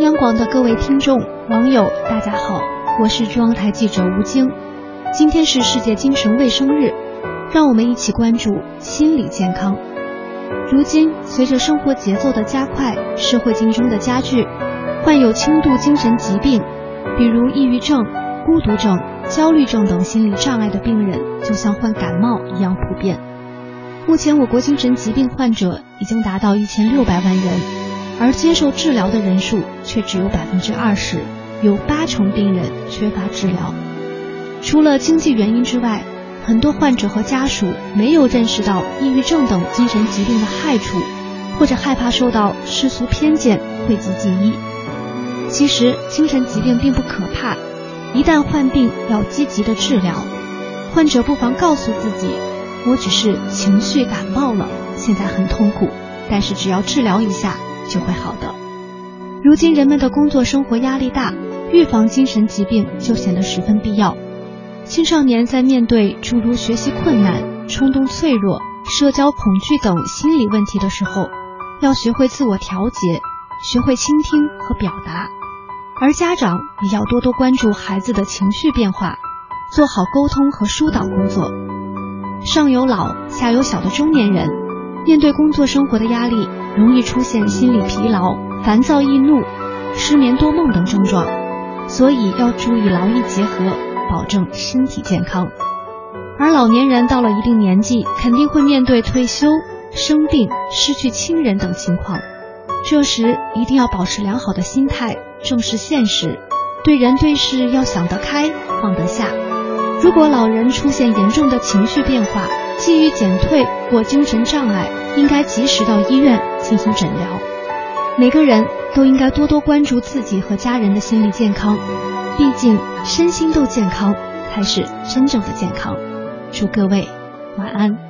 央广的各位听众、网友，大家好，我是中央台记者吴晶。今天是世界精神卫生日，让我们一起关注心理健康。如今，随着生活节奏的加快，社会竞争的加剧，患有轻度精神疾病，比如抑郁症、孤独症、焦虑症等心理障碍的病人，就像患感冒一样普遍。目前，我国精神疾病患者已经达到一千六百万人。而接受治疗的人数却只有百分之二十，有八成病人缺乏治疗。除了经济原因之外，很多患者和家属没有认识到抑郁症等精神疾病的害处，或者害怕受到世俗偏见讳疾忌医。其实，精神疾病并不可怕，一旦患病要积极的治疗。患者不妨告诉自己：“我只是情绪感冒了，现在很痛苦，但是只要治疗一下。”就会好的。如今人们的工作生活压力大，预防精神疾病就显得十分必要。青少年在面对诸如学习困难、冲动脆弱、社交恐惧等心理问题的时候，要学会自我调节，学会倾听和表达。而家长也要多多关注孩子的情绪变化，做好沟通和疏导工作。上有老下有小的中年人，面对工作生活的压力。容易出现心理疲劳、烦躁易怒、失眠多梦等症状，所以要注意劳逸结合，保证身体健康。而老年人到了一定年纪，肯定会面对退休、生病、失去亲人等情况，这时一定要保持良好的心态，正视现实，对人对事要想得开、放得下。如果老人出现严重的情绪变化，基于减退或精神障碍，应该及时到医院。进行诊疗，每个人都应该多多关注自己和家人的心理健康，毕竟身心都健康才是真正的健康。祝各位晚安。